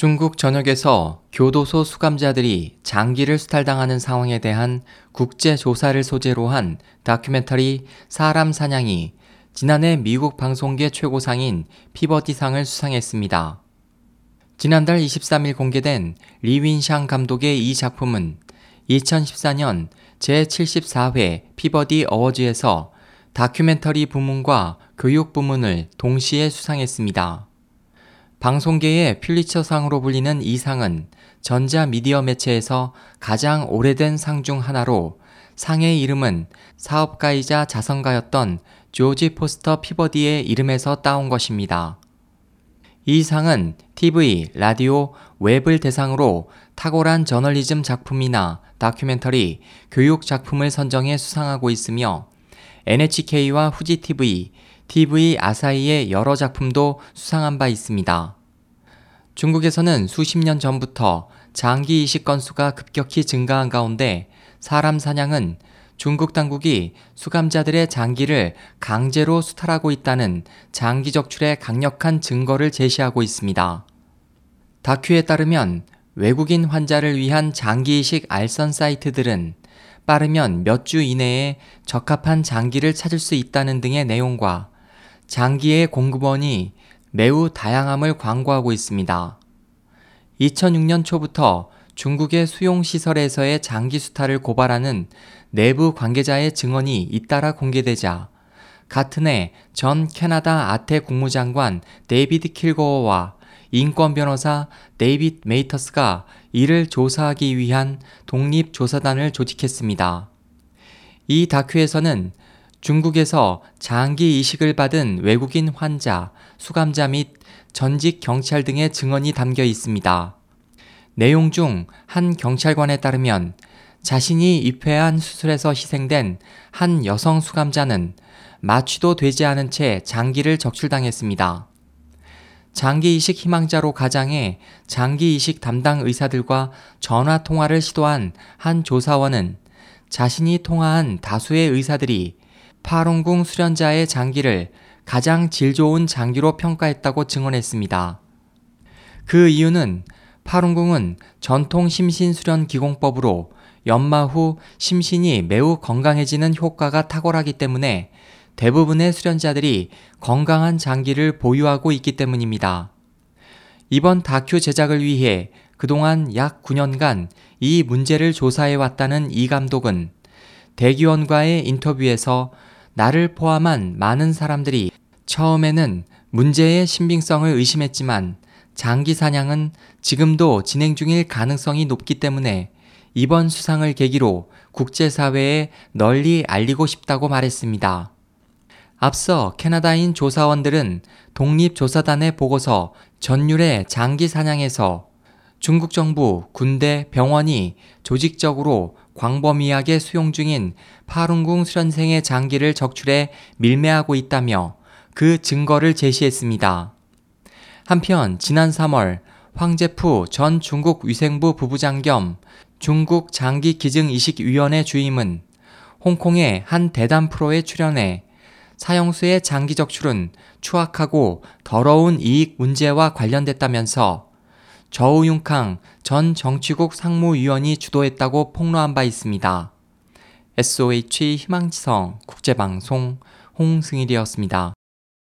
중국 전역에서 교도소 수감자들이 장기를 수탈당하는 상황에 대한 국제 조사를 소재로 한 다큐멘터리 사람 사냥이 지난해 미국 방송계 최고상인 피버디상을 수상했습니다. 지난달 23일 공개된 리윈샹 감독의 이 작품은 2014년 제74회 피버디 어워즈에서 다큐멘터리 부문과 교육 부문을 동시에 수상했습니다. 방송계의 퓰리처상으로 불리는 이 상은 전자 미디어 매체에서 가장 오래된 상 중 하나로 상의 이름은 사업가이자 자선가였던 조지 포스터 피버디의 이름에서 따온 것입니다. 이 상은 TV, 라디오, 웹을 대상으로 탁월한 저널리즘 작품이나 다큐멘터리, 교육 작품을 선정해 수상하고 있으며 NHK와 후지TV, TV 아사히의 여러 작품도 수상한 바 있습니다. 중국에서는 수십 년 전부터 장기 이식 건수가 급격히 증가한 가운데 사람 사냥은 중국 당국이 수감자들의 장기를 강제로 수탈하고 있다는 장기 적출의 강력한 증거를 제시하고 있습니다. 다큐에 따르면 외국인 환자를 위한 장기 이식 알선 사이트들은 빠르면 몇 주 이내에 적합한 장기를 찾을 수 있다는 등의 내용과 장기의 공급원이 매우 다양함을 광고하고 있습니다. 2006년 초부터 중국의 수용시설에서의 장기 수탈을 고발하는 내부 관계자의 증언이 잇따라 공개되자 같은 해 전 캐나다 아태 국무장관 데이비드 킬고어와 인권 변호사 데이빗 메이터스가 이를 조사하기 위한 독립 조사단을 조직했습니다. 이 다큐에서는 중국에서 장기 이식을 받은 외국인 환자, 수감자 및 전직 경찰 등의 증언이 담겨 있습니다. 내용 중 한 경찰관에 따르면 자신이 입회한 수술에서 희생된 한 여성 수감자는 마취도 되지 않은 채 장기를 적출당했습니다. 장기 이식 희망자로 가장해 장기 이식 담당 의사들과 전화 통화를 시도한 한 조사원은 자신이 통화한 다수의 의사들이 파롱궁 수련자의 장기를 가장 질 좋은 장기로 평가했다고 증언했습니다. 그 이유는 파룬궁은 전통 심신 수련 기공법으로 연마 후 심신이 매우 건강해지는 효과가 탁월하기 때문에 대부분의 수련자들이 건강한 장기를 보유하고 있기 때문입니다. 이번 다큐 제작을 위해 그동안 약 9년간 이 문제를 조사해 왔다는 이 감독은 대기원과의 인터뷰에서 나를 포함한 많은 사람들이 처음에는 문제의 신빙성을 의심했지만 장기 사냥은 지금도 진행 중일 가능성이 높기 때문에 이번 수상을 계기로 국제사회에 널리 알리고 싶다고 말했습니다. 앞서 캐나다인 조사원들은 독립조사단의 보고서 전율의 장기 사냥에서 중국 정부, 군대, 병원이 조직적으로 광범위하게 수용 중인 파룬궁 수련생의 장기를 적출해 밀매하고 있다며 그 증거를 제시했습니다. 한편 지난 3월 황제푸 전 중국 위생부 부부장 겸 중국 장기 기증 이식위원회 주임은 홍콩의 한 대담 프로에 출연해 사형수의 장기 적출은 추악하고 더러운 이익 문제와 관련됐다면서 저우융캉 전 정치국 상무위원이 주도했다고 폭로한 바 있습니다. SOH 희망지성 국제방송 홍승일이었습니다.